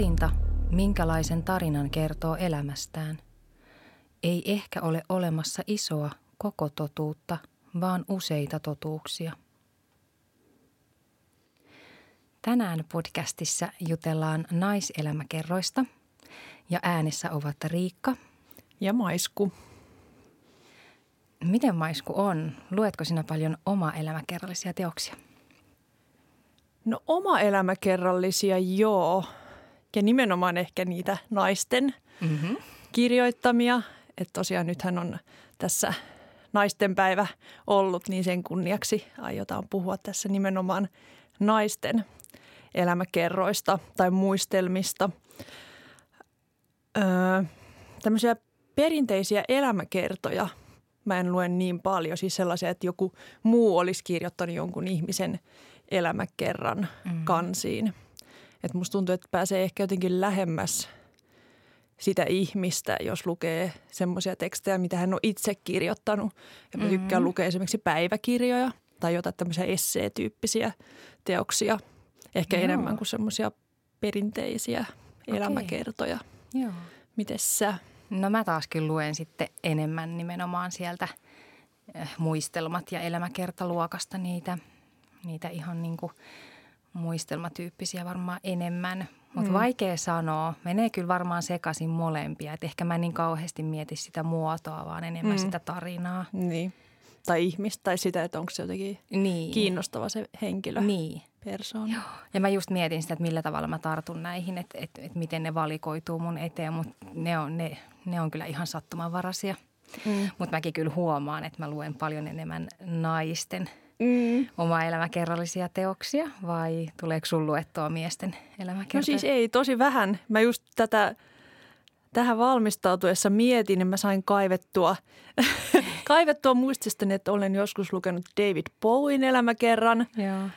Valinta, minkälaisen tarinan kertoo elämästään. Ei ehkä ole olemassa isoa koko totuutta, vaan useita totuuksia. Tänään podcastissa jutellaan naiselämäkerroista ja äänessä ovat Riikka ja Maisku. Miten Maisku on? Luetko sinä paljon oma elämäkerrallisia teoksia? No oma elämäkerrallisia joo. Ja nimenomaan ehkä niitä naisten mm-hmm. kirjoittamia. Että tosiaan nythän on tässä naistenpäivä ollut, niin sen kunniaksi aiotaan puhua tässä nimenomaan naisten elämäkerroista tai muistelmista. Öö, tämmöisiä perinteisiä elämäkertoja mä en lue niin paljon. Siis sellaisia, että joku muu olisi kirjoittanut jonkun ihmisen elämäkerran mm. kansiin. Että musta tuntuu, että pääsee ehkä jotenkin lähemmäs sitä ihmistä, jos lukee semmoisia tekstejä, mitä hän on itse kirjoittanut. Ja mä tykkään mm. lukea esimerkiksi päiväkirjoja tai jotain tämmöisiä esseetyyppisiä teoksia. Ehkä Joo. enemmän kuin semmoisia perinteisiä okay. elämäkertoja. Joo. Mites sä? No mä taaskin luen sitten enemmän nimenomaan sieltä eh, muistelmat ja elämäkertaluokasta niitä, niitä ihan niin kuin muistelmatyyppisiä varmaan enemmän. Mutta mm. vaikea sanoa. Menee kyllä varmaan sekaisin molempia. Et ehkä mä niin kauheasti mieti sitä muotoa, vaan enemmän mm. sitä tarinaa. Niin. Tai ihmistä tai sitä, että onko se jotenkin niin. kiinnostava se henkilö. Niin persoona. Joo. Ja mä just mietin sitä, että millä tavalla mä tartun näihin, että, että, että miten ne valikoituu mun eteen, mutta ne on, ne, ne on kyllä ihan sattumanvaraisia. Mm. Mutta mäkin kyllä huomaan, että mä luen paljon enemmän naisten mm. oma elämäkerrallisia teoksia vai tuleeko sun luettua miesten elämäkertoja? No siis ei, tosi vähän. Mä just tätä tähän valmistautuessa mietin, niin mä sain kaivettua, kaivettua muististani, että olen joskus lukenut David Bowen elämäkerran. Joo.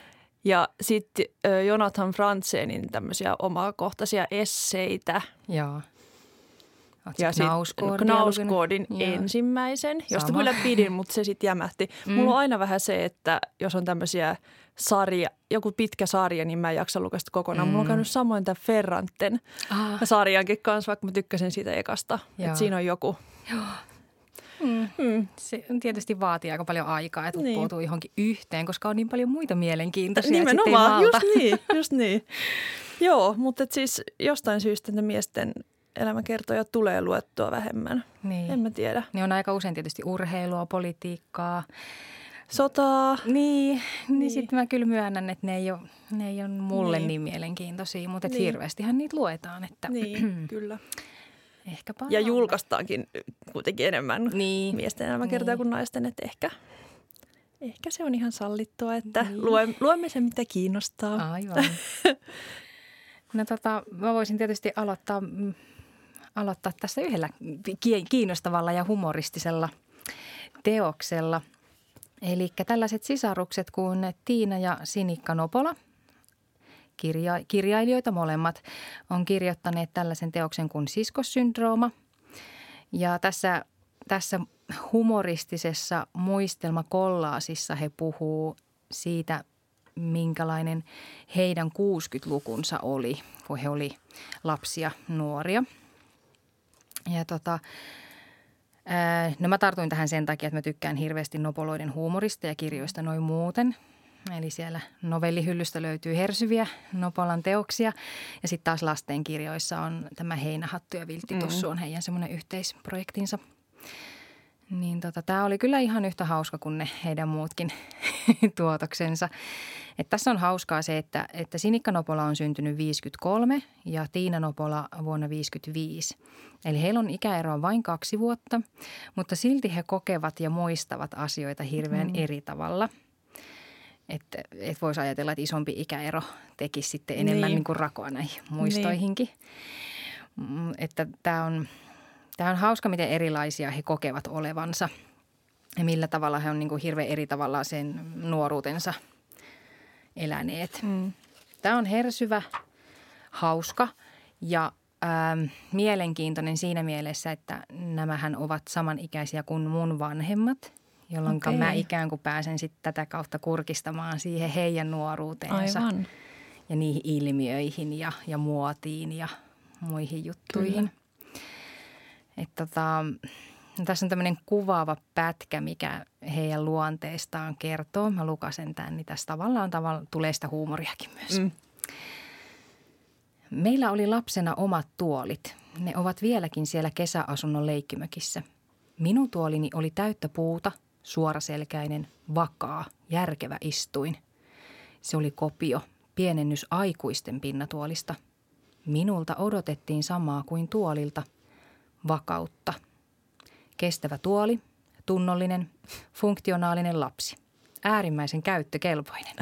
Ja sitten Jonathan Franzenin tämmöisiä omakohtaisia esseitä. Joo. Ja Knauskoodin ensimmäisen, josta Sama. kyllä pidin, mutta se sitten jämähti. Mm. Mulla on aina vähän se, että jos on tämmöisiä sarja, joku pitkä sarja, niin mä en jaksa lukea sitä kokonaan. Mm. Mulla on mm. käynyt samoin tämän Ferranten ah. sarjankin kanssa, vaikka mä tykkäsin siitä ekasta. Että siinä on joku. Joo. Mm. Mm. Se tietysti vaatii aika paljon aikaa, että niin. uppoutuu johonkin yhteen, koska on niin paljon muita mielenkiintoisia. Nimenomaan, just niin, just niin. Joo, mutta siis jostain syystä ne miesten elämäkertoja tulee luettua vähemmän. Niin. En mä tiedä. Ne on aika usein tietysti urheilua, politiikkaa. Sotaa. Niin, niin. niin sitten mä kyllä myönnän, että ne ei ole, ne ei ole mulle niin, niin mielenkiintoisia, mutta niin. hirveästihän niitä luetaan. Että niin, kyllä. Ehkä Ja julkaistaankin kuitenkin enemmän niin. miesten elämäkertoja niin. kuin naisten, että ehkä, ehkä se on ihan sallittua, että niin. luemme, luemme sen, mitä kiinnostaa. Aivan. no tota, mä voisin tietysti aloittaa, mm, aloittaa tässä yhdellä kiinnostavalla ja humoristisella teoksella. Eli tällaiset sisarukset kuin Tiina ja Sinikka Nopola – kirja, kirjailijoita molemmat, on kirjoittaneet tällaisen teoksen kuin siskossyndrooma. Ja tässä, tässä humoristisessa muistelmakollaasissa he puhuu siitä, minkälainen heidän 60-lukunsa oli, kun he oli lapsia, nuoria. Ja tota, No mä tartuin tähän sen takia, että mä tykkään hirveästi nopoloiden huumorista ja kirjoista noin muuten. Eli siellä novellihyllystä löytyy hersyviä Nopolan teoksia ja sitten taas lastenkirjoissa on tämä Heinähattu ja Vilttitussu mm. on heidän semmoinen yhteisprojektinsa. Niin tota, tämä oli kyllä ihan yhtä hauska kuin ne heidän muutkin tuotoksensa. Et tässä on hauskaa se, että, että Sinikka Nopola on syntynyt 53 ja Tiina Nopola vuonna 55. Eli heillä on ikäero vain kaksi vuotta, mutta silti he kokevat ja muistavat asioita hirveän mm. eri tavalla – että et voisi ajatella, että isompi ikäero tekisi sitten enemmän niin. Niin kuin rakoa näihin muistoihinkin. Niin. Että tämä on, tämä on hauska, miten erilaisia he kokevat olevansa ja millä tavalla he on niin kuin hirveän eri tavalla sen nuoruutensa eläneet. Mm. Tämä on hersyvä, hauska ja ähm, mielenkiintoinen siinä mielessä, että nämähän ovat samanikäisiä kuin mun vanhemmat – jolloin okay. mä ikään kuin pääsen sitten tätä kautta kurkistamaan siihen heidän nuoruuteensa. Aivan. ja niihin ilmiöihin ja, ja muotiin ja muihin juttuihin. Et tota, no tässä on tämmöinen kuvaava pätkä, mikä heidän luonteestaan kertoo. Mä lukasen tämän, niin tässä tavallaan, tavallaan tulee sitä huumoriakin myös. Mm. Meillä oli lapsena omat tuolit. Ne ovat vieläkin siellä kesäasunnon leikkimökissä. Minun tuolini oli täyttä puuta, suoraselkäinen, vakaa, järkevä istuin. Se oli kopio, pienennys aikuisten pinnatuolista. Minulta odotettiin samaa kuin tuolilta, vakautta. Kestävä tuoli, tunnollinen, funktionaalinen lapsi. Äärimmäisen käyttökelpoinen.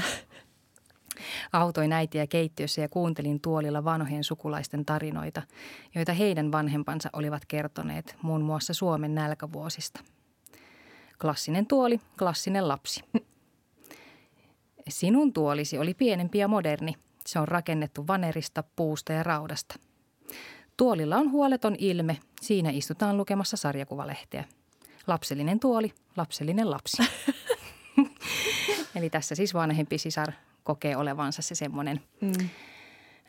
Autoin äitiä keittiössä ja kuuntelin tuolilla vanhojen sukulaisten tarinoita, joita heidän vanhempansa olivat kertoneet muun muassa Suomen nälkävuosista. Klassinen tuoli, klassinen lapsi. Sinun tuolisi oli pienempi ja moderni. Se on rakennettu vanerista, puusta ja raudasta. Tuolilla on huoleton ilme. Siinä istutaan lukemassa sarjakuvalehteä. Lapsellinen tuoli, lapsellinen lapsi. Eli tässä siis vanhempi sisar kokee olevansa se semmoinen mm.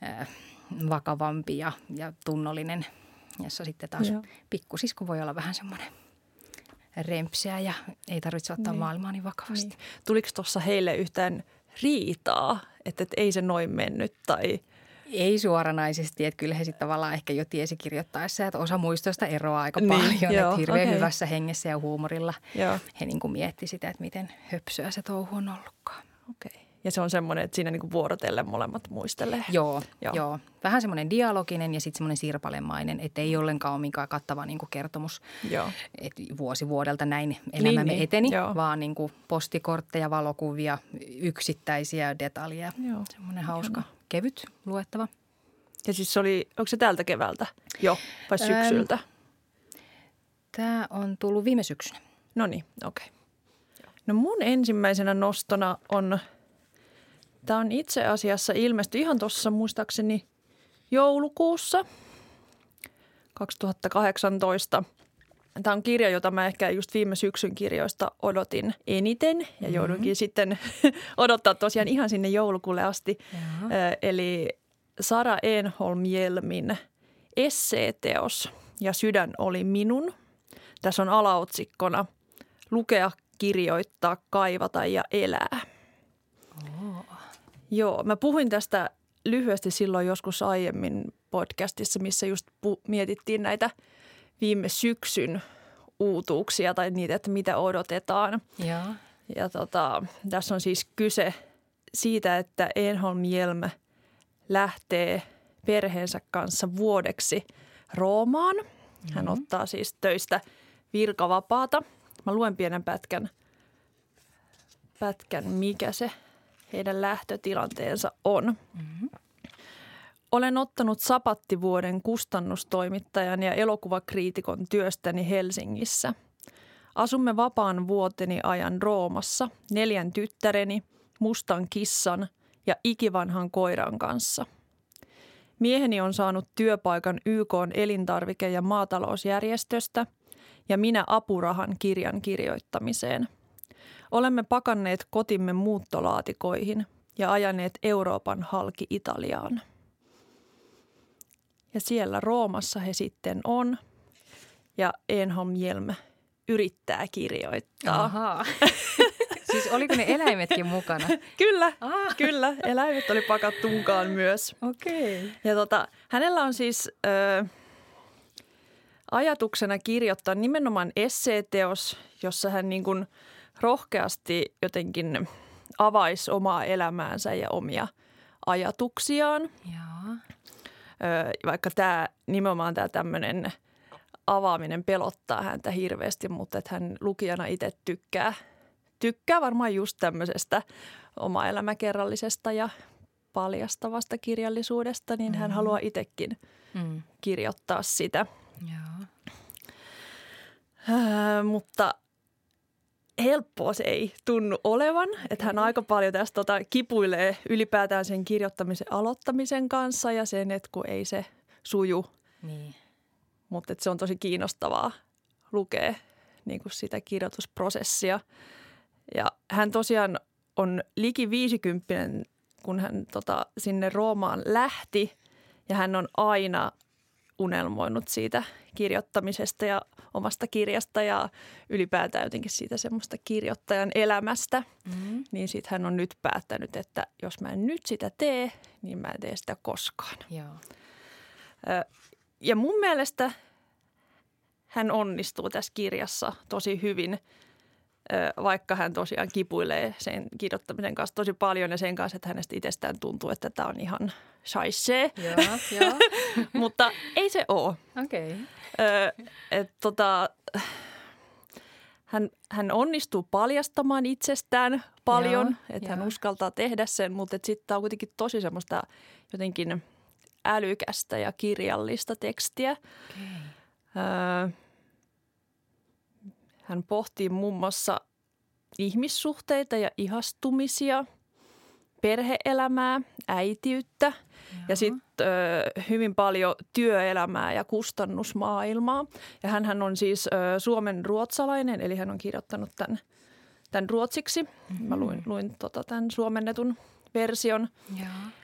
äh, vakavampi ja, ja tunnollinen, jossa sitten taas Joo. pikkusisko voi olla vähän semmoinen rempseä ja ei tarvitse ottaa niin. maailmaa niin vakavasti. Niin. Tuliko tuossa heille yhtään riitaa, että, että ei se noin mennyt tai – ei suoranaisesti, että kyllä he sitten tavallaan ehkä jo tiesi kirjoittaessa, että osa muistoista eroaa aika niin, paljon. Joo, että hirveän okay. hyvässä hengessä ja huumorilla joo. he niin kuin mietti sitä, että miten höpsyä se touhu on ollutkaan. Okei. Okay. Ja se on semmoinen, että siinä niin kuin vuorotellen molemmat muistelee. Joo, joo. joo. Vähän semmoinen dialoginen ja sitten semmoinen sirpalemainen, että ei ollenkaan ole minkään kattava niin kuin kertomus. Joo. Et vuosi vuodelta näin elämämme niin, niin. eteni, niin, vaan niin kuin postikortteja, valokuvia, yksittäisiä detaljeja. Joo. Semmoinen hauska, Ihana. kevyt luettava. Ja siis se oli, onko se tältä keväältä jo vai syksyltä? Tämä on tullut viime syksynä. No niin, okei. Okay. No mun ensimmäisenä nostona on Tämä on itse asiassa ilmestyi ihan tuossa muistaakseni joulukuussa 2018. Tämä on kirja, jota mä ehkä just viime syksyn kirjoista odotin eniten ja mm-hmm. joudunkin sitten odottaa tosiaan ihan sinne joulukuulle asti. Jaha. Eli Sara Enholm-Jelmin esseeteos ja Sydän oli minun. Tässä on alaotsikkona Lukea, kirjoittaa, kaivata ja elää. Joo, mä puhuin tästä lyhyesti silloin joskus aiemmin podcastissa, missä just pu- mietittiin näitä viime syksyn uutuuksia tai niitä, että mitä odotetaan. Ja, ja tota, tässä on siis kyse siitä, että Enholm Jelm lähtee perheensä kanssa vuodeksi Roomaan. Hän mm-hmm. ottaa siis töistä virkavapaata. Mä luen pienen pätkän, pätkän mikä se heidän lähtötilanteensa on. Mm-hmm. Olen ottanut sapattivuoden kustannustoimittajan ja elokuvakriitikon työstäni Helsingissä. Asumme vapaan vuoteni ajan Roomassa neljän tyttäreni, mustan kissan ja ikivanhan koiran kanssa. Mieheni on saanut työpaikan YK elintarvike- ja maatalousjärjestöstä ja minä apurahan kirjan kirjoittamiseen – Olemme pakanneet kotimme muuttolaatikoihin ja ajaneet Euroopan halki Italiaan. Ja siellä Roomassa he sitten on ja Enholm Jelm yrittää kirjoittaa. Ahaa. siis oliko ne eläimetkin mukana? kyllä, ah. kyllä. Eläimet oli pakattu mukaan myös. Okei. Okay. Ja tota, hänellä on siis ö, ajatuksena kirjoittaa nimenomaan esseeteos, jossa hän niin kuin – rohkeasti jotenkin avaisi omaa elämäänsä ja omia ajatuksiaan. Joo. Vaikka tämä nimenomaan tämä tämmöinen avaaminen pelottaa häntä hirveästi, mutta että hän lukijana itse tykkää, tykkää varmaan just tämmöisestä oma elämäkerrallisesta ja paljastavasta kirjallisuudesta, niin mm. hän haluaa itsekin mm. kirjoittaa sitä. Joo. Äh, mutta helppoa se ei tunnu olevan. Että hän aika paljon tästä tota, kipuilee ylipäätään sen kirjoittamisen aloittamisen kanssa ja sen, että kun ei se suju. Niin. Mutta se on tosi kiinnostavaa lukea niin kuin sitä kirjoitusprosessia. Ja hän tosiaan on liki 50 kun hän tota, sinne Roomaan lähti ja hän on aina unelmoinut siitä kirjoittamisesta ja omasta kirjasta ja ylipäätään jotenkin siitä semmoista kirjoittajan elämästä. Mm. Niin sitten hän on nyt päättänyt, että jos mä en nyt sitä tee, niin mä en tee sitä koskaan. Joo. Ja mun mielestä hän onnistuu tässä kirjassa tosi hyvin, vaikka hän tosiaan kipuilee sen kirjoittamisen kanssa tosi paljon ja sen kanssa, että hänestä itsestään tuntuu, että tämä on ihan shaisee. Mutta ei se ole. Okei. Okay. tota, hän, hän onnistuu paljastamaan itsestään paljon, että hän uskaltaa tehdä sen, mutta sitten tämä on kuitenkin tosi semmoista jotenkin älykästä ja kirjallista tekstiä. Okay. Öö, hän pohtii muun muassa ihmissuhteita ja ihastumisia, perheelämää, äitiyttä Jaha. ja sitten hyvin paljon työelämää ja kustannusmaailmaa. Ja hän on siis ö, Suomen ruotsalainen, eli hän on kirjoittanut tämän, tämän ruotsiksi. Mm-hmm. Mä luin, luin tota, tämän suomennetun version. Jaha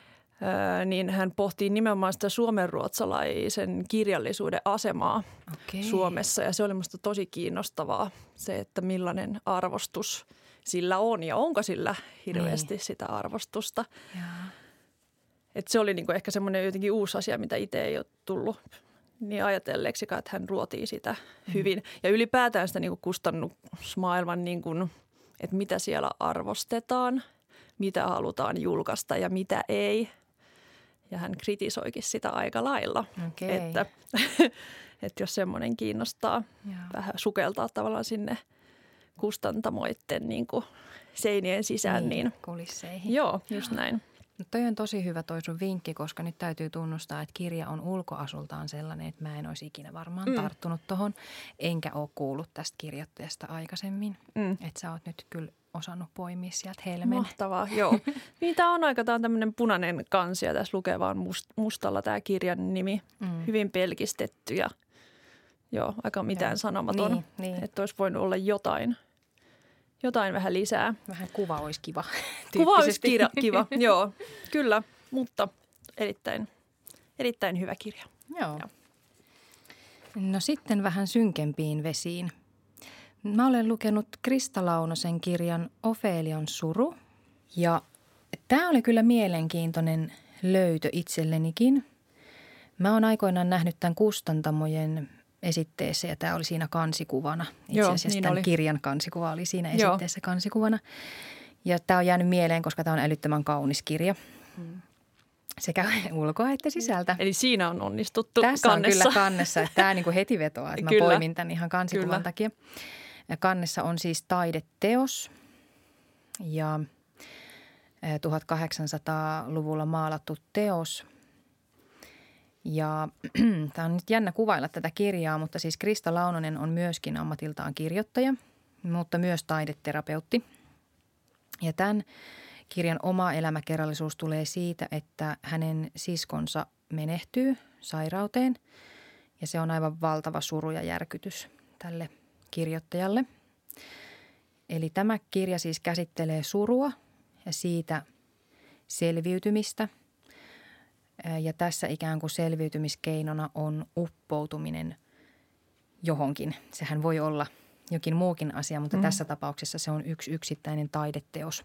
niin hän pohtii nimenomaan sitä suomenruotsalaisen kirjallisuuden asemaa okay. Suomessa. Ja se oli minusta tosi kiinnostavaa se, että millainen arvostus sillä on ja onko sillä hirveästi niin. sitä arvostusta. Et se oli niinku ehkä semmoinen jotenkin uusi asia, mitä itse ei ole tullut niin ajatelleeksi, että hän ruotii sitä mm. hyvin. Ja ylipäätään sitä niinku kustannusmaailman, niinku, että mitä siellä arvostetaan, mitä halutaan julkaista ja mitä ei – ja hän kritisoikin sitä aika lailla. Okay. Että, että jos semmoinen kiinnostaa Joo. vähän sukeltaa tavallaan sinne kustantamoiden niin kuin seinien sisään. Niin, niin kulisseihin. Joo, just Joo. näin. No toi on tosi hyvä toi sun vinkki, koska nyt täytyy tunnustaa, että kirja on ulkoasultaan sellainen, että mä en olisi ikinä varmaan mm. tarttunut tohon, enkä ole kuullut tästä kirjoittajasta aikaisemmin. Mm. Että sä oot nyt kyllä osannut poimia sieltä helmen. Mahtavaa, joo. niin tämä on aika, tämä on tämmöinen punainen kansi ja tässä lukee vaan must, mustalla tämä kirjan nimi. Mm. Hyvin pelkistetty ja joo, aika mitään joo. sanomaton. Niin, niin. Että olisi voinut olla jotain, jotain vähän lisää. Vähän kuva olisi kiva. kuva olisi kiva, kiva, joo, kyllä, mutta erittäin, erittäin hyvä kirja. Joo. joo. No sitten vähän synkempiin vesiin. Mä olen lukenut Krista Launosen kirjan Ofelion suru ja tämä oli kyllä mielenkiintoinen löytö itsellenikin. Mä oon aikoinaan nähnyt tämän kustantamojen esitteessä ja tämä oli siinä kansikuvana. Itse asiassa Joo, niin tämän oli. kirjan kansikuva oli siinä esitteessä Joo. kansikuvana. Ja tämä on jäänyt mieleen, koska tämä on älyttömän kaunis kirja. Hmm. Sekä ulkoa että sisältä. Eli siinä on onnistuttu Tässä kannessa. on kyllä kannessa. Että tämä niin heti vetoaa, että mä kyllä. poimin tämän ihan kansikuvan kyllä. takia. Ja kannessa on siis taideteos ja 1800-luvulla maalattu teos. Ja tämä on nyt jännä kuvailla tätä kirjaa, mutta siis Krista Launonen on myöskin ammatiltaan kirjoittaja, mutta myös taideterapeutti. Ja tämän kirjan oma elämäkerrallisuus tulee siitä, että hänen siskonsa menehtyy sairauteen ja se on aivan valtava suru ja järkytys tälle kirjoittajalle. Eli tämä kirja siis käsittelee surua ja siitä selviytymistä. Ja tässä ikään kuin selviytymiskeinona on uppoutuminen johonkin. Sehän voi olla jokin muukin asia, mutta mm. tässä tapauksessa se on yksi yksittäinen taideteos,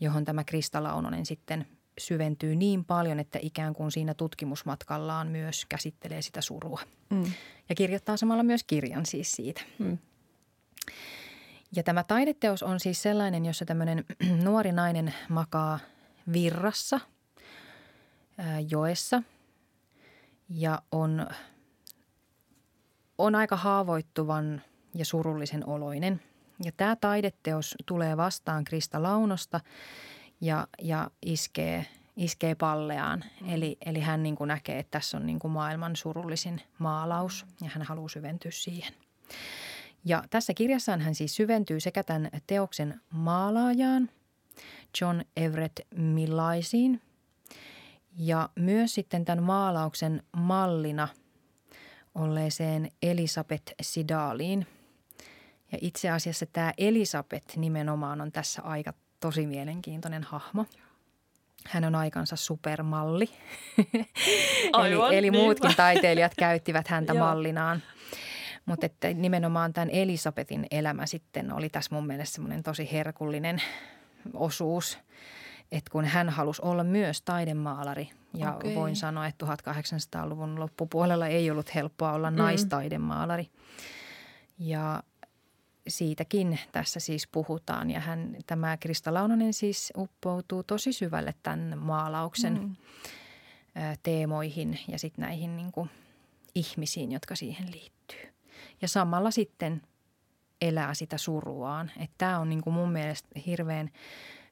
johon tämä Krista Launonen sitten syventyy niin paljon, että ikään kuin siinä tutkimusmatkallaan myös käsittelee sitä surua. Mm. Ja kirjoittaa samalla myös kirjan siis siitä. Mm. Ja tämä taideteos on siis sellainen, jossa tämmöinen nuori nainen makaa virrassa joessa ja on, on aika haavoittuvan ja surullisen oloinen. Ja tämä taideteos tulee vastaan Krista Launosta ja, ja iskee, iskee palleaan. Mm. Eli, eli hän niin kuin näkee, että tässä on niin kuin maailman surullisin maalaus ja hän haluaa syventyä siihen. Ja tässä kirjassaan hän siis syventyy sekä tämän teoksen maalaajaan, John Everett Millaisiin, ja myös sitten tämän maalauksen mallina olleeseen Elisabeth Sidaaliin. Ja itse asiassa tämä Elisabeth nimenomaan on tässä aika tosi mielenkiintoinen hahmo. Hän on aikansa supermalli. Aivan, eli, eli niinpä. muutkin taiteilijat käyttivät häntä mallinaan. Mutta että nimenomaan tämän Elisabetin elämä sitten oli tässä mun mielestä semmoinen tosi herkullinen osuus. Että kun hän halusi olla myös taidemaalari ja Okei. voin sanoa, että 1800-luvun loppupuolella ei ollut helppoa olla naistaidemaalari. Ja siitäkin tässä siis puhutaan ja hän, tämä Krista Launonen siis uppoutuu tosi syvälle tämän maalauksen mm. teemoihin ja sitten näihin niin kuin ihmisiin, jotka siihen liittyy. Ja samalla sitten elää sitä suruaan. Että tämä on niin kuin mun mielestä hirveän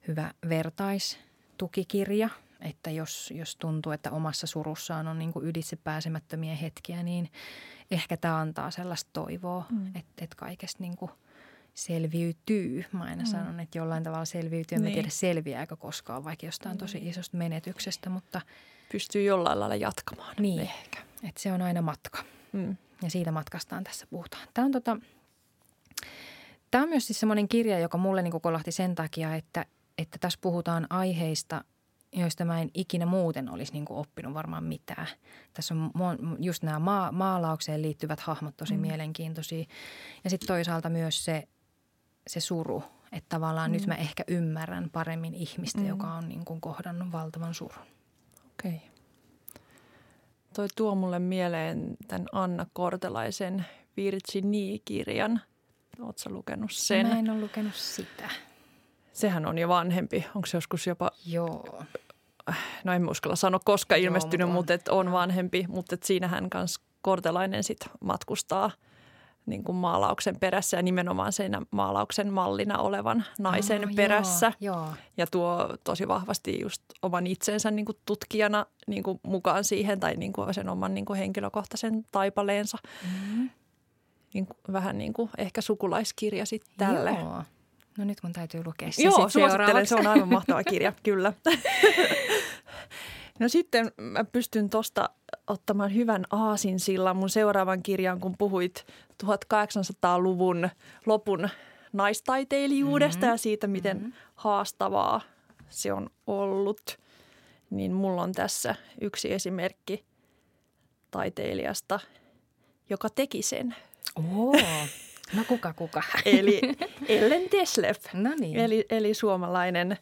hyvä vertaistukikirja, että jos, jos tuntuu, että omassa surussaan on niin kuin ylitse pääsemättömiä hetkiä, niin ehkä tämä antaa sellaista toivoa, mm. että, että kaikesta niin kuin selviytyy. Mä aina mm. sanon, että jollain tavalla selviytyy. Niin. Mä Niin. tiedä selviääkö koskaan vaikka jostain tosi isosta menetyksestä, mutta Pystyy jollain lailla jatkamaan. niin, Ehkä. että se on aina matka. Mm. Ja siitä matkastaan tässä puhutaan. Tämä on, tota, tämä on myös siis semmoinen kirja, joka mulle niin kolahti sen takia, että, että tässä puhutaan aiheista, joista mä en ikinä muuten olisi niin oppinut varmaan mitään. Tässä on just nämä maa, maalaukseen liittyvät hahmot tosi mm. mielenkiintoisia. Ja sitten toisaalta myös se, se suru, että tavallaan mm. nyt mä ehkä ymmärrän paremmin ihmistä, mm. joka on niin kuin kohdannut valtavan surun. Okei. Toi tuo mulle mieleen tämän Anna Kortelaisen Virginie-kirjan. Oletko lukenut sen? Mä en ole lukenut sitä. Sehän on jo vanhempi. Onko se joskus jopa, Joo. no en uskalla sanoa koska Joo, ilmestynyt, mut on. mutta et on vanhempi. Mutta et siinähän kans Kortelainen sit matkustaa niin kuin maalauksen perässä ja nimenomaan sen maalauksen mallina olevan naisen Aa, perässä. Joo, joo. Ja tuo tosi vahvasti just oman itsensä niin kuin tutkijana niin kuin mukaan siihen tai niin kuin sen oman niin kuin henkilökohtaisen taipaleensa. Mm. Niin kuin, vähän niin kuin ehkä sukulaiskirja sitten tälle. Joo. No nyt mun täytyy lukea se Joo, sit suosittelen. Se on aivan mahtava kirja, kyllä. No sitten mä pystyn tuosta ottamaan hyvän aasinsillan mun seuraavan kirjan, kun puhuit 1800-luvun lopun naistaiteilijuudesta mm-hmm. ja siitä, miten mm-hmm. haastavaa se on ollut. Niin mulla on tässä yksi esimerkki taiteilijasta, joka teki sen. Oo. No kuka kuka? Eli Ellen Desleff. No niin. Eli, eli suomalainen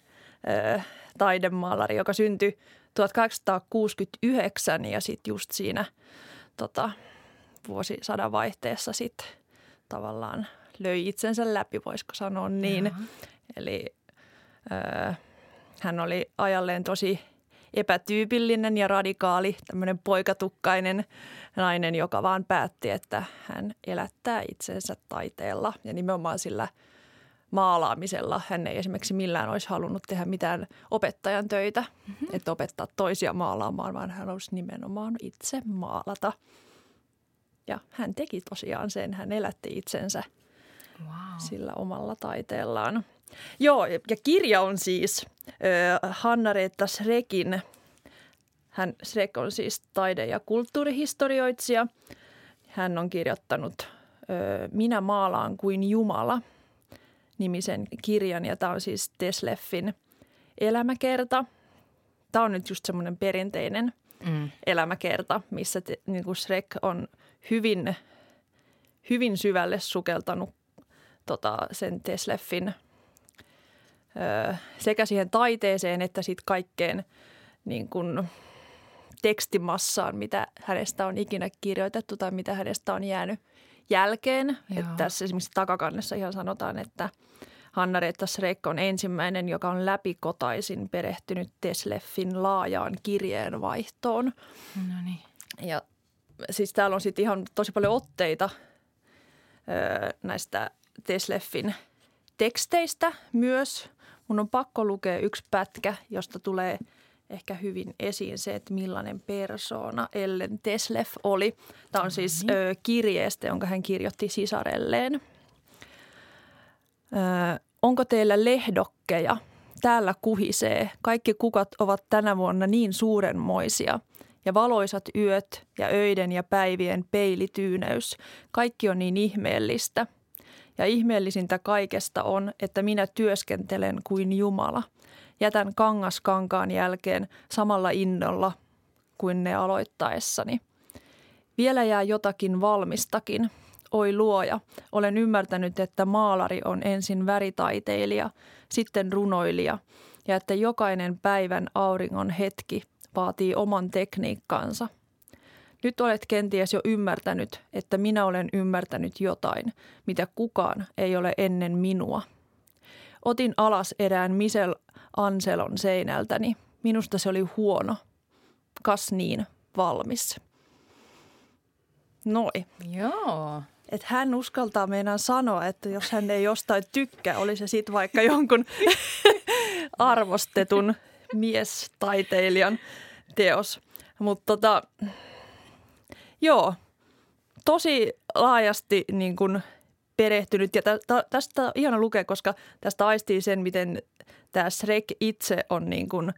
ö, taidemaalari, joka syntyi 1869 ja sitten just siinä tota, vuosisadan vaihteessa sitten tavallaan löi itsensä läpi, voisiko sanoa niin. Jaha. Eli ö, hän oli ajalleen tosi epätyypillinen ja radikaali, tämmöinen poikatukkainen nainen, joka vaan päätti, että hän elättää itsensä taiteella ja nimenomaan sillä maalaamisella. Hän ei esimerkiksi millään olisi halunnut tehdä mitään opettajan töitä, mm-hmm. että opettaa toisia maalaamaan, vaan hän halusi nimenomaan itse maalata. Ja hän teki tosiaan sen, hän elätti itsensä Wow. sillä omalla taiteellaan. Joo, ja kirja on siis äh, Hanna-Reetta Srekin. Hän, Srek on siis taide- ja kulttuurihistorioitsija. Hän on kirjoittanut äh, Minä maalaan kuin Jumala nimisen kirjan, ja tämä on siis Tesleffin elämäkerta. Tämä on nyt just semmoinen perinteinen Mm. elämäkerta, missä te, niin kuin Shrek on hyvin, hyvin syvälle sukeltanut tota, sen Tesleffin ö, sekä siihen taiteeseen että sitten kaikkeen niin kuin, tekstimassaan, mitä hänestä on ikinä kirjoitettu tai mitä hänestä on jäänyt jälkeen. Joo. Että tässä esimerkiksi takakannessa ihan sanotaan, että Hanna-Reetta Shrek on ensimmäinen, joka on läpikotaisin perehtynyt Tesleffin laajaan kirjeenvaihtoon. No niin. Ja siis täällä on sitten ihan tosi paljon otteita öö, näistä Tesleffin teksteistä myös. Mun on pakko lukea yksi pätkä, josta tulee ehkä hyvin esiin se, että millainen persoona Ellen Tesleff oli. Tämä on siis ö, kirjeestä, jonka hän kirjoitti sisarelleen. Ö, onko teillä lehdokkeja? Täällä kuhisee. Kaikki kukat ovat tänä vuonna niin suurenmoisia. Ja valoisat yöt ja öiden ja päivien peilityyneys. Kaikki on niin ihmeellistä. Ja ihmeellisintä kaikesta on, että minä työskentelen kuin Jumala. jätän kangas kankaan jälkeen samalla innolla kuin ne aloittaessani. Vielä jää jotakin valmistakin. Oi luoja, olen ymmärtänyt, että maalari on ensin väritaiteilija, sitten runoilija ja että jokainen päivän auringon hetki vaatii oman tekniikkansa – nyt olet kenties jo ymmärtänyt, että minä olen ymmärtänyt jotain, mitä kukaan ei ole ennen minua. Otin alas erään Misel Anselon seinältäni. Minusta se oli huono. Kas niin, valmis. Noi. Joo. Että hän uskaltaa meidän sanoa, että jos hän ei jostain tykkää, oli se sitten vaikka jonkun arvostetun miestaiteilijan teos. Mutta tota, Joo, tosi laajasti niin kuin perehtynyt ja tä, tä, tästä on ihana lukea, koska tästä aistii sen, miten tämä Shrek itse on niin kuin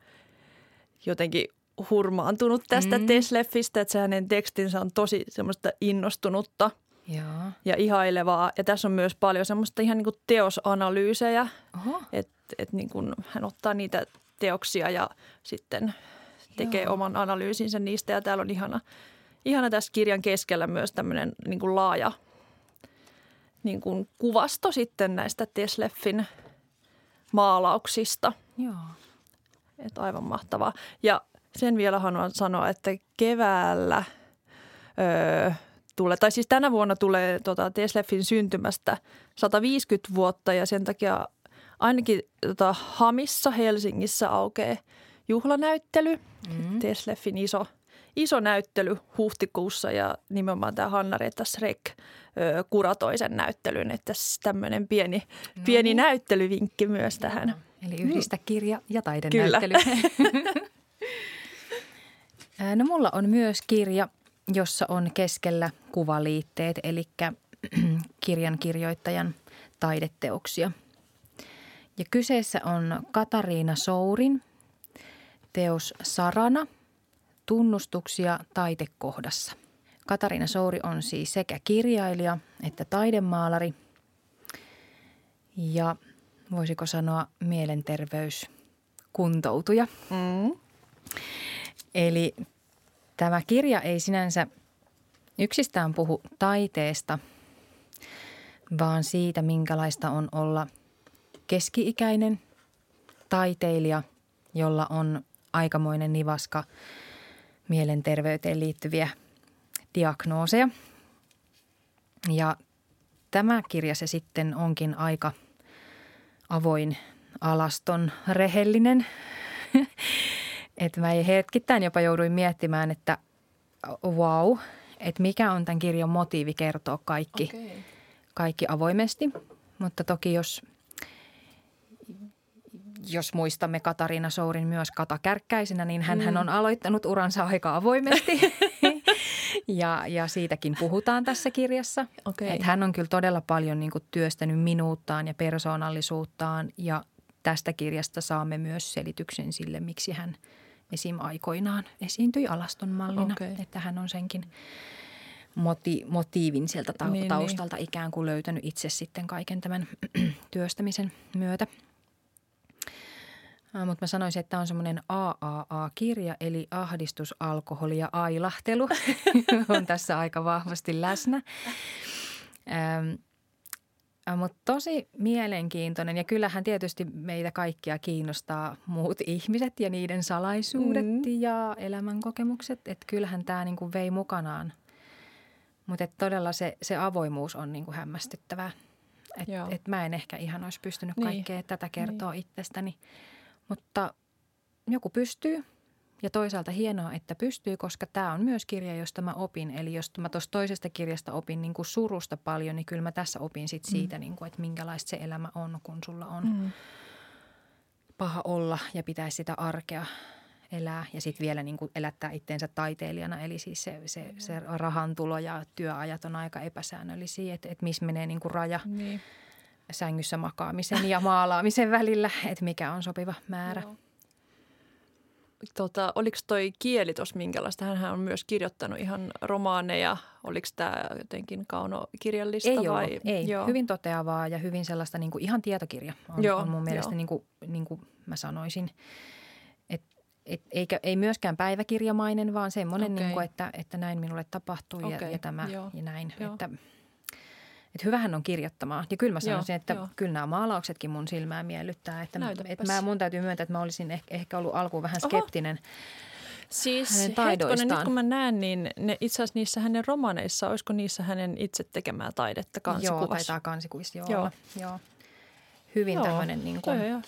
jotenkin hurmaantunut tästä mm. Tesleffistä, että se hänen tekstinsä on tosi semmoista innostunutta Joo. ja ihailevaa. Ja tässä on myös paljon semmoista ihan niin kuin teosanalyysejä, että et niin kuin hän ottaa niitä teoksia ja sitten tekee Joo. oman analyysinsä niistä ja täällä on ihana – ihana tässä kirjan keskellä myös tämmöinen niin kuin laaja niin kuin kuvasto sitten näistä Tesleffin maalauksista. Joo. Että aivan mahtavaa. Ja sen vielä haluan sanoa, että keväällä öö, tulee, tai siis tänä vuonna tulee tota, Tesleffin syntymästä 150 vuotta ja sen takia ainakin tota, Hamissa Helsingissä aukeaa juhlanäyttely. Mm. Tesleffin iso – iso näyttely huhtikuussa ja nimenomaan tämä Hanna Reetta Shrek kuratoi sen näyttelyn, että tämmöinen pieni, no. pieni niin. näyttelyvinkki myös tähän. No, eli yhdistä kirja ja taidenäyttely. no mulla on myös kirja, jossa on keskellä kuvaliitteet, eli kirjan kirjoittajan taideteoksia. Ja kyseessä on Katariina Sourin teos Sarana – tunnustuksia taitekohdassa. Katariina Souri on siis sekä kirjailija että taidemaalari ja voisiko sanoa mielenterveyskuntoutuja. Mm. Eli tämä kirja ei sinänsä yksistään puhu taiteesta, vaan siitä, minkälaista on olla keski-ikäinen taiteilija, jolla on aikamoinen nivaska – mielenterveyteen liittyviä diagnooseja. Ja tämä kirja se sitten onkin aika avoin alaston rehellinen. että mä hetkittäin jopa jouduin miettimään, että wow, että mikä on tämän kirjan motiivi kertoa kaikki, okay. kaikki avoimesti. Mutta toki jos – jos muistamme Katariina Sourin myös katakärkkäisenä, niin hän, mm. on aloittanut uransa aika avoimesti. ja, ja siitäkin puhutaan tässä kirjassa. Okay. Että hän on kyllä todella paljon niin kuin, työstänyt minuuttaan ja persoonallisuuttaan ja tästä kirjasta saamme myös selityksen sille, miksi hän esim. aikoinaan esiintyi alaston mallina. Okay. Että hän on senkin moti, motiivin sieltä ta- niin, taustalta niin. ikään kuin löytänyt itse sitten kaiken tämän työstämisen myötä. Mutta mä sanoisin, että tämä on semmoinen AAA-kirja, eli ahdistus, alkoholi ja ailahtelu on tässä aika vahvasti läsnä. Ähm, mutta tosi mielenkiintoinen ja kyllähän tietysti meitä kaikkia kiinnostaa muut ihmiset ja niiden salaisuudet mm. ja elämänkokemukset. Että kyllähän tämä niinku vei mukanaan. Mutta todella se, se avoimuus on niinku hämmästyttävää. Että et mä en ehkä ihan olisi pystynyt niin. kaikkea tätä kertoa niin. itsestäni. Mutta joku pystyy ja toisaalta hienoa, että pystyy, koska tämä on myös kirja, josta mä opin. Eli jos mä tuosta toisesta kirjasta opin niin kuin surusta paljon, niin kyllä mä tässä opin sit siitä, mm. niin kuin, että minkälaista se elämä on, kun sulla on mm. paha olla ja pitäisi sitä arkea elää ja sitten vielä niin kuin elättää itteensä taiteilijana. Eli siis se, se, se rahantulo ja työajat on aika epäsäännöllisiä, että, että missä menee niin kuin raja. Niin sängyssä makaamisen ja maalaamisen välillä, että mikä on sopiva määrä. Joo. tota, oliko toi kieli tuossa minkälaista? Hän on myös kirjoittanut ihan romaaneja. Oliko tämä jotenkin kaunokirjallista? Ei vai? ollut, ei. Joo. Hyvin toteavaa ja hyvin sellaista niin kuin ihan tietokirja on, Joo, on mun mielestä niin kuin, niin kuin mä sanoisin. Et, et, eikä, ei myöskään päiväkirjamainen, vaan semmoinen, okay. niin kuin, että, että näin minulle tapahtui okay. ja, ja tämä Joo. ja näin. Joo. Että, että hyvähän on kirjoittamaan. Ja kyllä mä sanoisin, joo, että joo. kyllä nämä maalauksetkin mun silmää miellyttää. Että, että mä, mun täytyy myöntää, että mä olisin ehkä, ehkä ollut alkuun vähän skeptinen. Oho. Siis hetkonen, nyt kun mä näen, niin ne, itse asiassa niissä hänen romaneissa, olisiko niissä hänen itse tekemää taidetta kansikuvassa? Joo, taitaa kansikuvissa joo, joo. joo. Hyvin joo, tämmöinen niin kuin, joo,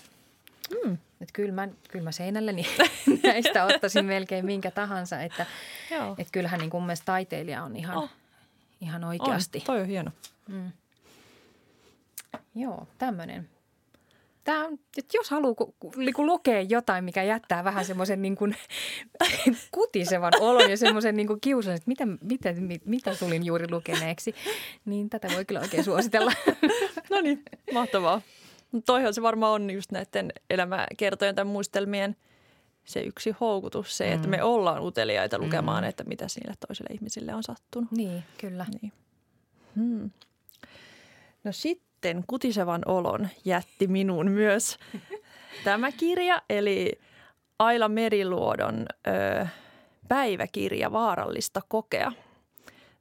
Mm. Että kyllä, mä, kyllä mä seinälleni näistä ottaisin melkein minkä tahansa. Että, että kyllähän niin kuin mun mielestä taiteilija on ihan, oh. Ihan oikeasti. On, toi on hieno. Mm. Joo, tämmöinen. Tämä on, että jos haluaa ku, ku, niinku lukea jotain, mikä jättää vähän semmoisen niin kuin, kutisevan olon ja semmoisen niin kiusan, että mitä, mitä, mitä tulin juuri lukeneeksi, niin tätä voi kyllä oikein suositella. no niin, mahtavaa. No toihan se varmaan on just näiden elämäkertojen tai muistelmien se yksi houkutus, se, mm. että me ollaan uteliaita lukemaan, mm. että mitä sille toiselle ihmisille on sattunut. Niin, kyllä. Niin. Hmm. No sitten kutisevan olon jätti minuun myös tämä kirja, eli Aila Meriluodon ö, päiväkirja Vaarallista kokea.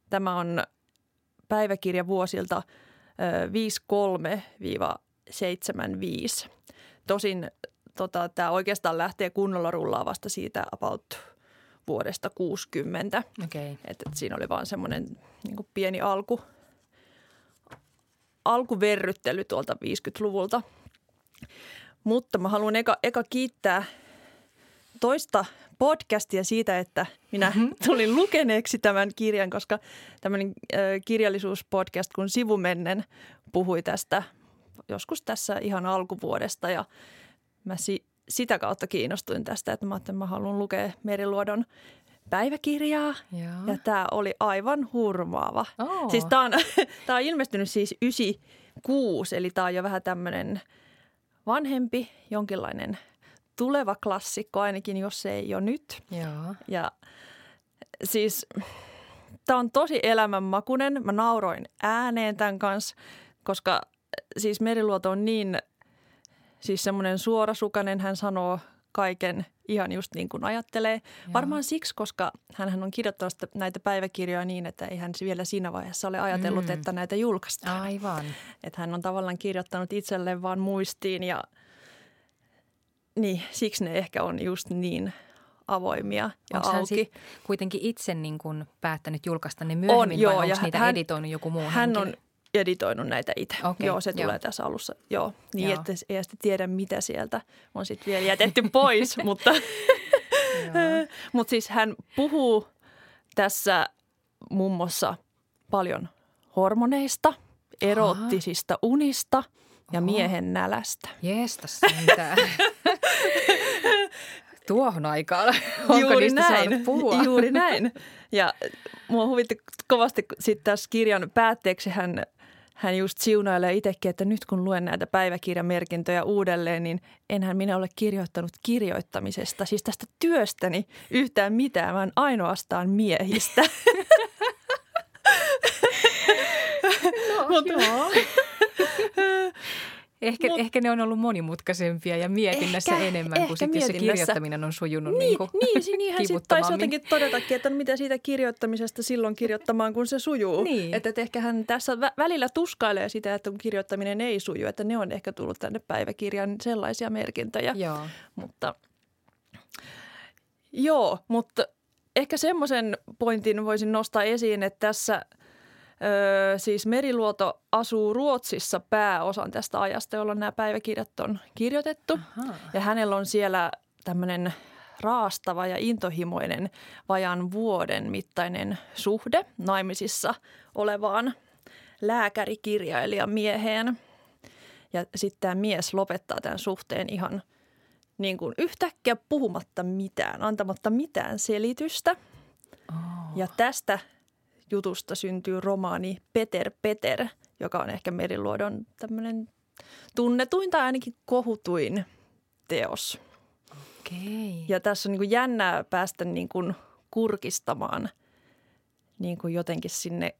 Tämä on päiväkirja vuosilta ö, 53-75. Tosin tota, tämä oikeastaan lähtee kunnolla rullaa vasta siitä about vuodesta 60. Okay. Et, et siinä oli vaan semmoinen niin pieni alku – alkuverryttely tuolta 50-luvulta. Mutta mä haluan eka, eka kiittää toista podcastia siitä, että minä mm-hmm. tulin lukeneeksi tämän kirjan, koska tämmöinen äh, kirjallisuuspodcast kuin Sivumennen puhui tästä joskus tässä ihan alkuvuodesta ja mä si- sitä kautta kiinnostuin tästä, että mä, että mä haluan lukea Meriluodon päiväkirjaa Joo. ja tämä oli aivan hurmaava. Oh. Siis tämä on, tää on ilmestynyt siis 96, eli tämä on jo vähän tämmöinen vanhempi, jonkinlainen tuleva klassikko ainakin, jos se ei ole nyt. Joo. Ja siis tämä on tosi elämänmakunen. Mä nauroin ääneen tämän kanssa, koska siis Meriluoto on niin siis semmoinen suorasukainen. Hän sanoo kaiken ihan just niin kuin ajattelee. Joo. Varmaan siksi, koska hän on kirjoittanut näitä päiväkirjoja niin, että ei hän vielä siinä vaiheessa ole ajatellut, mm. että näitä julkaistaan. Aivan. Että hän on tavallaan kirjoittanut itselleen vaan muistiin ja niin, siksi ne ehkä on just niin avoimia ja Onko auki. hän kuitenkin itse niin kuin päättänyt julkaista ne myöhemmin on, joo, vai onko niitä hän, editoinut joku muu Hän henkilö? on editoinut näitä itse. Okay, joo, se joo. tulee tässä alussa. Joo, niin joo. että ei sitten tiedä, mitä sieltä on sitten vielä jätetty pois, mutta, mutta siis hän puhuu tässä muun muassa paljon hormoneista, erottisista Aha. unista ja Oho. miehen nälästä. Jeestas sentään. Tuohon aikaan. Onko Juuri näin. puhua? Juuri näin. Ja mua huvitti kovasti sitten tässä kirjan päätteeksi hän hän just siunailee itsekin, että nyt kun luen näitä päiväkirjamerkintöjä uudelleen, niin enhän minä ole kirjoittanut kirjoittamisesta, siis tästä työstäni yhtään mitään, vaan ainoastaan miehistä. no, Mutta, joo. Ehkä, no, ehkä ne on ollut monimutkaisempia ja mietinnässä ehkä, enemmän ehkä kuin sitten, jos se kirjoittaminen on sujunut niin, niin kuin Niin, niinhän sitten taisi jotenkin todetakin, että mitä siitä kirjoittamisesta silloin kirjoittamaan, kun se sujuu. Niin. Että, että ehkä hän tässä välillä tuskailee sitä, että kun kirjoittaminen ei suju, että ne on ehkä tullut tänne päiväkirjan sellaisia merkintöjä. Joo. Mutta, joo, mutta ehkä semmoisen pointin voisin nostaa esiin, että tässä – Öö, siis Meriluoto asuu Ruotsissa pääosan tästä ajasta, jolloin nämä päiväkirjat on kirjoitettu. Aha. Ja hänellä on siellä tämmöinen raastava ja intohimoinen vajan vuoden mittainen suhde naimisissa olevaan lääkärikirjailijan mieheen. Ja sitten tämä mies lopettaa tämän suhteen ihan niin kuin yhtäkkiä puhumatta mitään, antamatta mitään selitystä. Oh. Ja tästä jutusta syntyy romaani Peter Peter, joka on ehkä Meriluodon tämmöinen tunnetuin tai ainakin kohutuin teos. Okei. Ja tässä on niin kuin jännää päästä niin kuin kurkistamaan niin kuin jotenkin sinne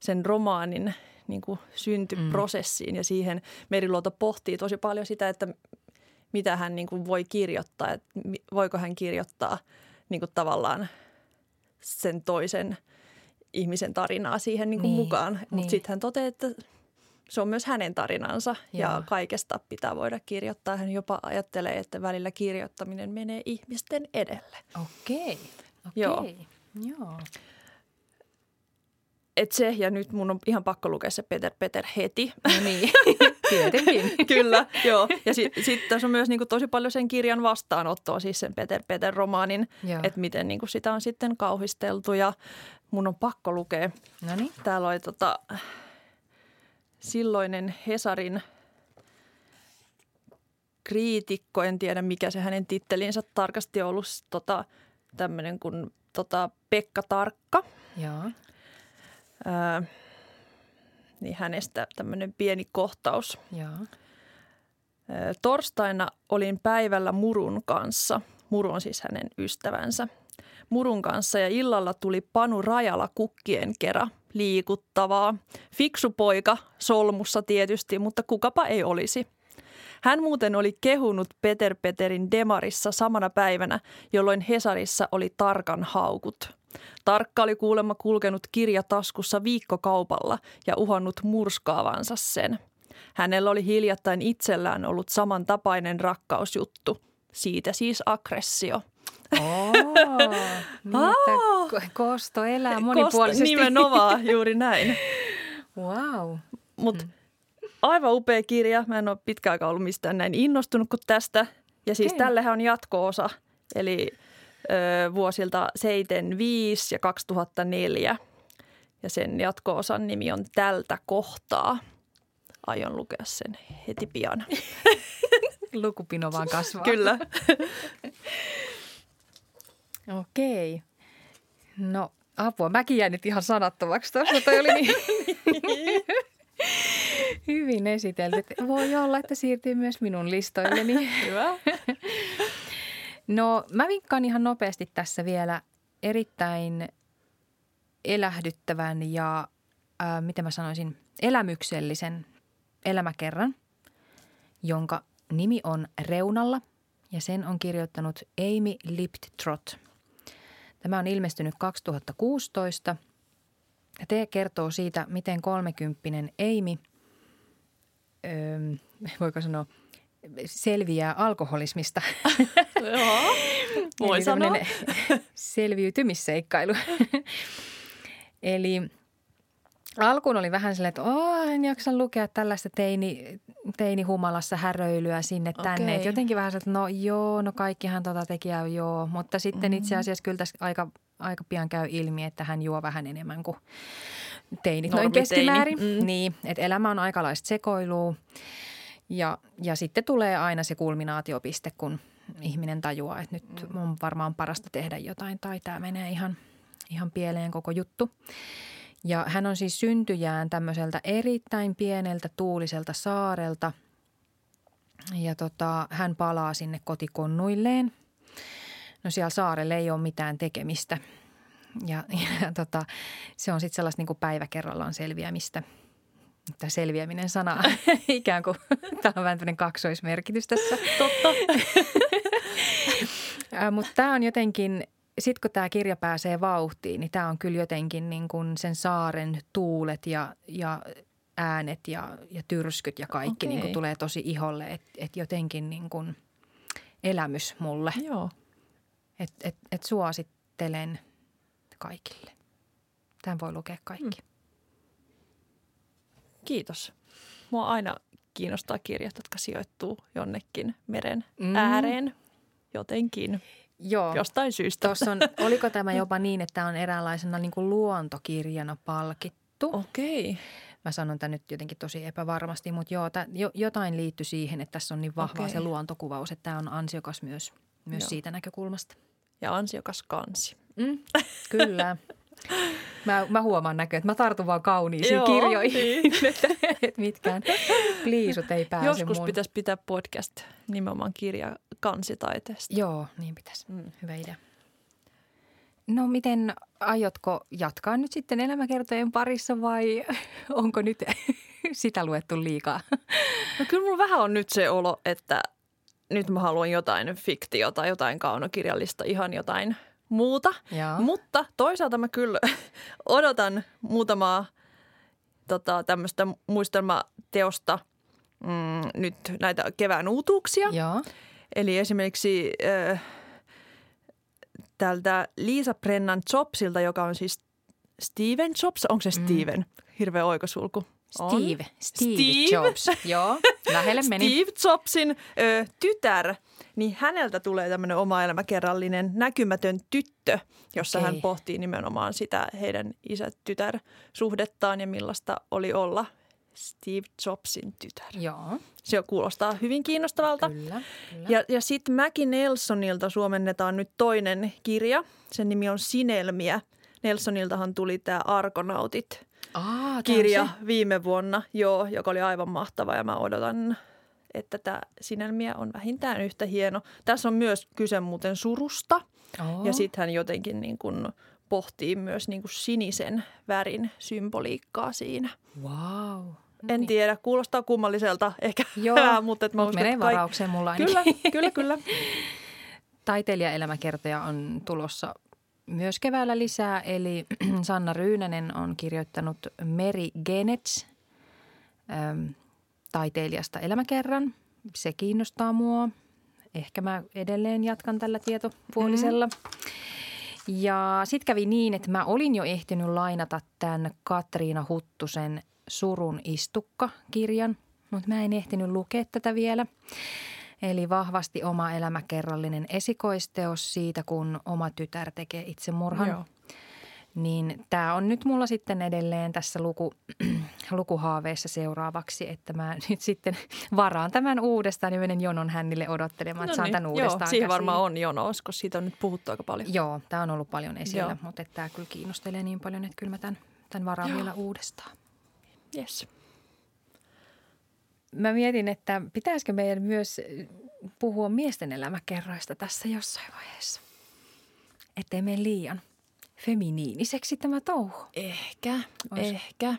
sen romaanin niin kuin syntyprosessiin. Mm. Ja siihen Meriluoto pohtii tosi paljon sitä, että mitä hän niin kuin voi kirjoittaa. Että voiko hän kirjoittaa niin kuin tavallaan sen toisen ihmisen tarinaa siihen niin kuin niin, mukaan. Mutta niin. sitten hän toteaa, että se on myös hänen tarinansa Joo. ja kaikesta pitää voida kirjoittaa. Hän jopa ajattelee, että välillä kirjoittaminen menee ihmisten edelle. Okei, okei. Joo. Joo. Et se, ja nyt mun on ihan pakko lukea se Peter Peter heti. No niin, tietenkin. Kyllä, joo. Ja sitten sit tässä on myös niinku tosi paljon sen kirjan vastaanottoa, siis sen Peter Peter romaanin, että miten niinku sitä on sitten kauhisteltu ja mun on pakko lukea. No niin. Täällä oli tota, silloinen Hesarin kriitikko, en tiedä mikä se hänen tittelinsä tarkasti on ollut, tota, tämmöinen kuin tota, Pekka Tarkka. Joo. Ää, niin hänestä tämmöinen pieni kohtaus. Joo. Torstaina olin päivällä Murun kanssa. Muru on siis hänen ystävänsä. Murun kanssa ja illalla tuli Panu Rajala kukkien kera. Liikuttavaa. Fiksu poika, solmussa tietysti, mutta kukapa ei olisi. Hän muuten oli kehunut Peter Peterin Demarissa samana päivänä, jolloin Hesarissa oli tarkan haukut. Tarkka oli kuulemma kulkenut kirja taskussa viikkokaupalla ja uhannut murskaavansa sen. Hänellä oli hiljattain itsellään ollut samantapainen rakkausjuttu. Siitä siis aggressio. Oh, niin, kosto elää monipuolisesti. Kosto, nimenomaan, juuri näin. Wow. Mutta mm. aivan upea kirja. Mä en ole pitkään ollut mistään näin innostunut kuin tästä. Ja siis okay. tällehän on jatko-osa, eli ö, vuosilta 75 ja 2004. Ja sen jatko-osan nimi on Tältä kohtaa. Aion lukea sen heti pian. Lukupino vaan kasvaa. Kyllä. Okei. No apua, mäkin jäin nyt ihan sanattomaksi tuossa. Toi oli niin hyvin esitelty. Voi olla, että siirtyy myös minun listoilleni. Hyvä. No mä vinkkaan ihan nopeasti tässä vielä erittäin elähdyttävän ja äh, miten mä sanoisin, elämyksellisen elämäkerran, jonka nimi on Reunalla ja sen on kirjoittanut Amy Liptrot – Tämä on ilmestynyt 2016 ja te kertoo siitä, miten kolmekymppinen Amy, öö, voiko sanoa, selviää alkoholismista. Joo, voi sanoa. selviytymisseikkailu. Eli alkuun oli vähän silleen, että oh, en jaksa lukea tällaista teini, teinihumalassa häröilyä sinne tänne. Okay. Et jotenkin vähän että no joo, no kaikkihan tota tekijää joo. Mutta sitten mm-hmm. itse asiassa kyllä tässä aika, aika pian käy ilmi, että hän juo vähän enemmän kuin teinit noin keskimäärin. Mm. Niin, että elämä on aikalaista sekoilua. Ja, ja sitten tulee aina se kulminaatiopiste, kun ihminen tajuaa, että nyt mm. on varmaan parasta tehdä jotain tai tämä menee ihan, ihan pieleen koko juttu. Ja hän on siis syntyjään tämmöiseltä erittäin pieneltä tuuliselta saarelta. Ja tota, hän palaa sinne kotikonnuilleen. No siellä saarella ei ole mitään tekemistä. Ja, ja tota, se on sitten sellaista niin kuin päivä kerrallaan selviämistä. Tämä selviäminen sana ikään kuin, tämä on vähän tämmöinen kaksoismerkitys tässä. Totta. Mutta tämä on jotenkin sitten kun tämä kirja pääsee vauhtiin, niin tämä on kyllä jotenkin niin kuin sen saaren tuulet ja, ja äänet ja, ja tyrskyt ja kaikki okay. niin kuin tulee tosi iholle. Että et jotenkin niin kuin elämys mulle. Joo. Et, et, et suosittelen kaikille. Tämän voi lukea kaikki. Mm. Kiitos. Mua aina kiinnostaa kirjat, jotka sijoittuu jonnekin meren mm. ääreen jotenkin. Joo. jostain syystä. on, oliko tämä jopa niin, että tämä on eräänlaisena niin kuin luontokirjana palkittu? Okei. Okay. Mä sanon tämän nyt jotenkin tosi epävarmasti, mutta joo, tää, jo, jotain liittyy siihen, että tässä on niin vahva okay. se luontokuvaus, että tämä on ansiokas myös, myös siitä näkökulmasta. Ja ansiokas kansi. Mm, kyllä. Mä, mä huomaan näkö, että mä tartun vaan kauniisiin Joo, kirjoihin, niin. että, että mitkään pliisut ei pääse Joskus mun. pitäisi pitää podcast nimenomaan kirja kansitaiteesta. Joo, niin pitäisi. Mm. Hyvä idea. No miten, aiotko jatkaa nyt sitten elämäkertojen parissa vai onko nyt sitä luettu liikaa? No kyllä mulla vähän on nyt se olo, että nyt mä haluan jotain fiktiota, jotain kaunokirjallista, ihan jotain muuta. Joo. Mutta toisaalta mä kyllä odotan muutamaa tota, tämmöistä muistelmateosta mm, nyt näitä kevään uutuuksia. Joo. Eli esimerkiksi äh, tältä Liisa Brennan Jobsilta, joka on siis Steven Jobs. Onko se Steven? Hirveä oikosulku. On. Steve. Steve, Steve. Jobs. Joo, lähelle meni. Steve Jobsin ö, tytär, niin häneltä tulee tämmöinen oma elämäkerrallinen näkymätön tyttö, jossa Okei. hän pohtii nimenomaan sitä heidän isä-tytär-suhdettaan ja millaista oli olla Steve Jobsin tytär. Joo, Se kuulostaa hyvin kiinnostavalta. kyllä. kyllä. Ja, ja sitten Mäki Nelsonilta suomennetaan nyt toinen kirja. Sen nimi on Sinelmiä. Nelsoniltahan tuli tämä Arkonautit Aa, kirja se. viime vuonna, joo, joka oli aivan mahtava ja mä odotan, että tämä Sinelmiä on vähintään yhtä hieno. Tässä on myös kyse muuten surusta Oo. ja sitten hän jotenkin niin kuin pohtii myös niin kuin sinisen värin symboliikkaa siinä. Wow. En tiedä, kuulostaa kummalliselta ehkä, Joo, mutta et mä Mut menee varaukseen mulla ainakin. Kyllä, kyllä, kyllä. Taiteilijaelämäkertoja on tulossa myös keväällä lisää, eli Sanna Ryynänen on kirjoittanut Meri Genets äm, taiteilijasta elämäkerran. Se kiinnostaa mua. Ehkä mä edelleen jatkan tällä tietopuolisella. Ja sitten kävi niin, että mä olin jo ehtinyt lainata tämän Katriina Huttusen Surun istukka-kirjan, mutta mä en ehtinyt lukea tätä vielä. Eli vahvasti oma elämäkerrallinen esikoisteos siitä, kun oma tytär tekee itsemurhan. Joo. Niin tämä on nyt mulla sitten edelleen tässä luku, lukuhaaveessa seuraavaksi, että mä nyt sitten varaan tämän uudestaan ja menen jonon hännille odottelemaan, että saan tämän No uudestaan Joo, siihen käsiin. varmaan on jono, koska siitä on nyt puhuttu aika paljon. Joo, tämä on ollut paljon esillä, Joo. mutta tämä kyllä kiinnostelee niin paljon, että kyllä mä tämän, tämän varaan vielä uudestaan. Yes. Mä mietin, että pitäisikö meidän myös puhua miesten elämäkerroista tässä jossain vaiheessa. Ettei mene liian feminiiniseksi tämä touhu. Ehkä, Ois. ehkä.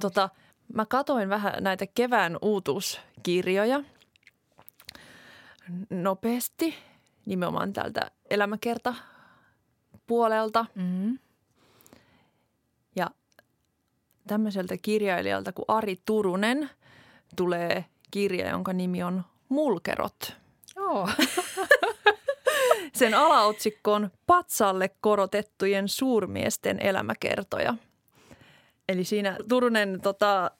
Tota, mä katoin vähän näitä kevään uutuuskirjoja nopeasti, nimenomaan tältä elämäkerta puolelta. Mm. Ja tämmöiseltä kirjailijalta kuin Ari Turunen tulee kirja, jonka nimi on Mulkerot. Joo. Sen alaotsikko on Patsalle korotettujen suurmiesten elämäkertoja. Eli siinä Turunen tota,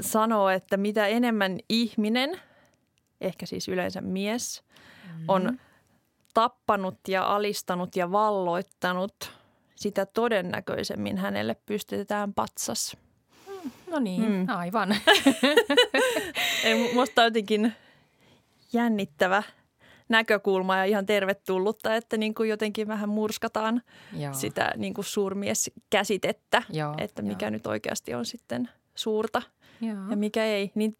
sanoo, että mitä enemmän ihminen, ehkä siis yleensä mies, on tappanut ja alistanut ja valloittanut, sitä todennäköisemmin hänelle pystytetään patsas. No niin, Mm. aivan. Ei, musta jotenkin jännittävä näkökulma ja ihan tervetullutta, että niin kuin jotenkin vähän murskataan Joo. sitä niin kuin suurmieskäsitettä, Joo, että mikä nyt oikeasti on sitten suurta Joo. ja mikä ei. Niin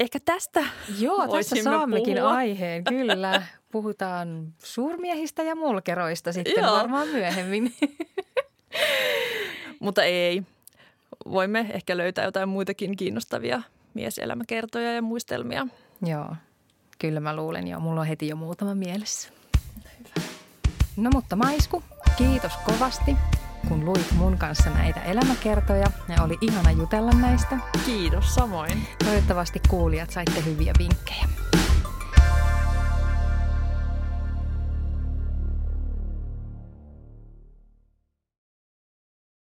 ehkä tästä Joo, tässä saammekin puhua. aiheen, kyllä. Puhutaan suurmiehistä ja mulkeroista sitten Joo. varmaan myöhemmin. Mutta ei. Voimme ehkä löytää jotain muitakin kiinnostavia mieselämäkertoja ja muistelmia. Joo, kyllä mä luulen jo. Mulla on heti jo muutama mielessä. No mutta Maisku, kiitos kovasti, kun luit mun kanssa näitä elämäkertoja ja oli ihana jutella näistä. Kiitos samoin. Toivottavasti kuulijat saitte hyviä vinkkejä.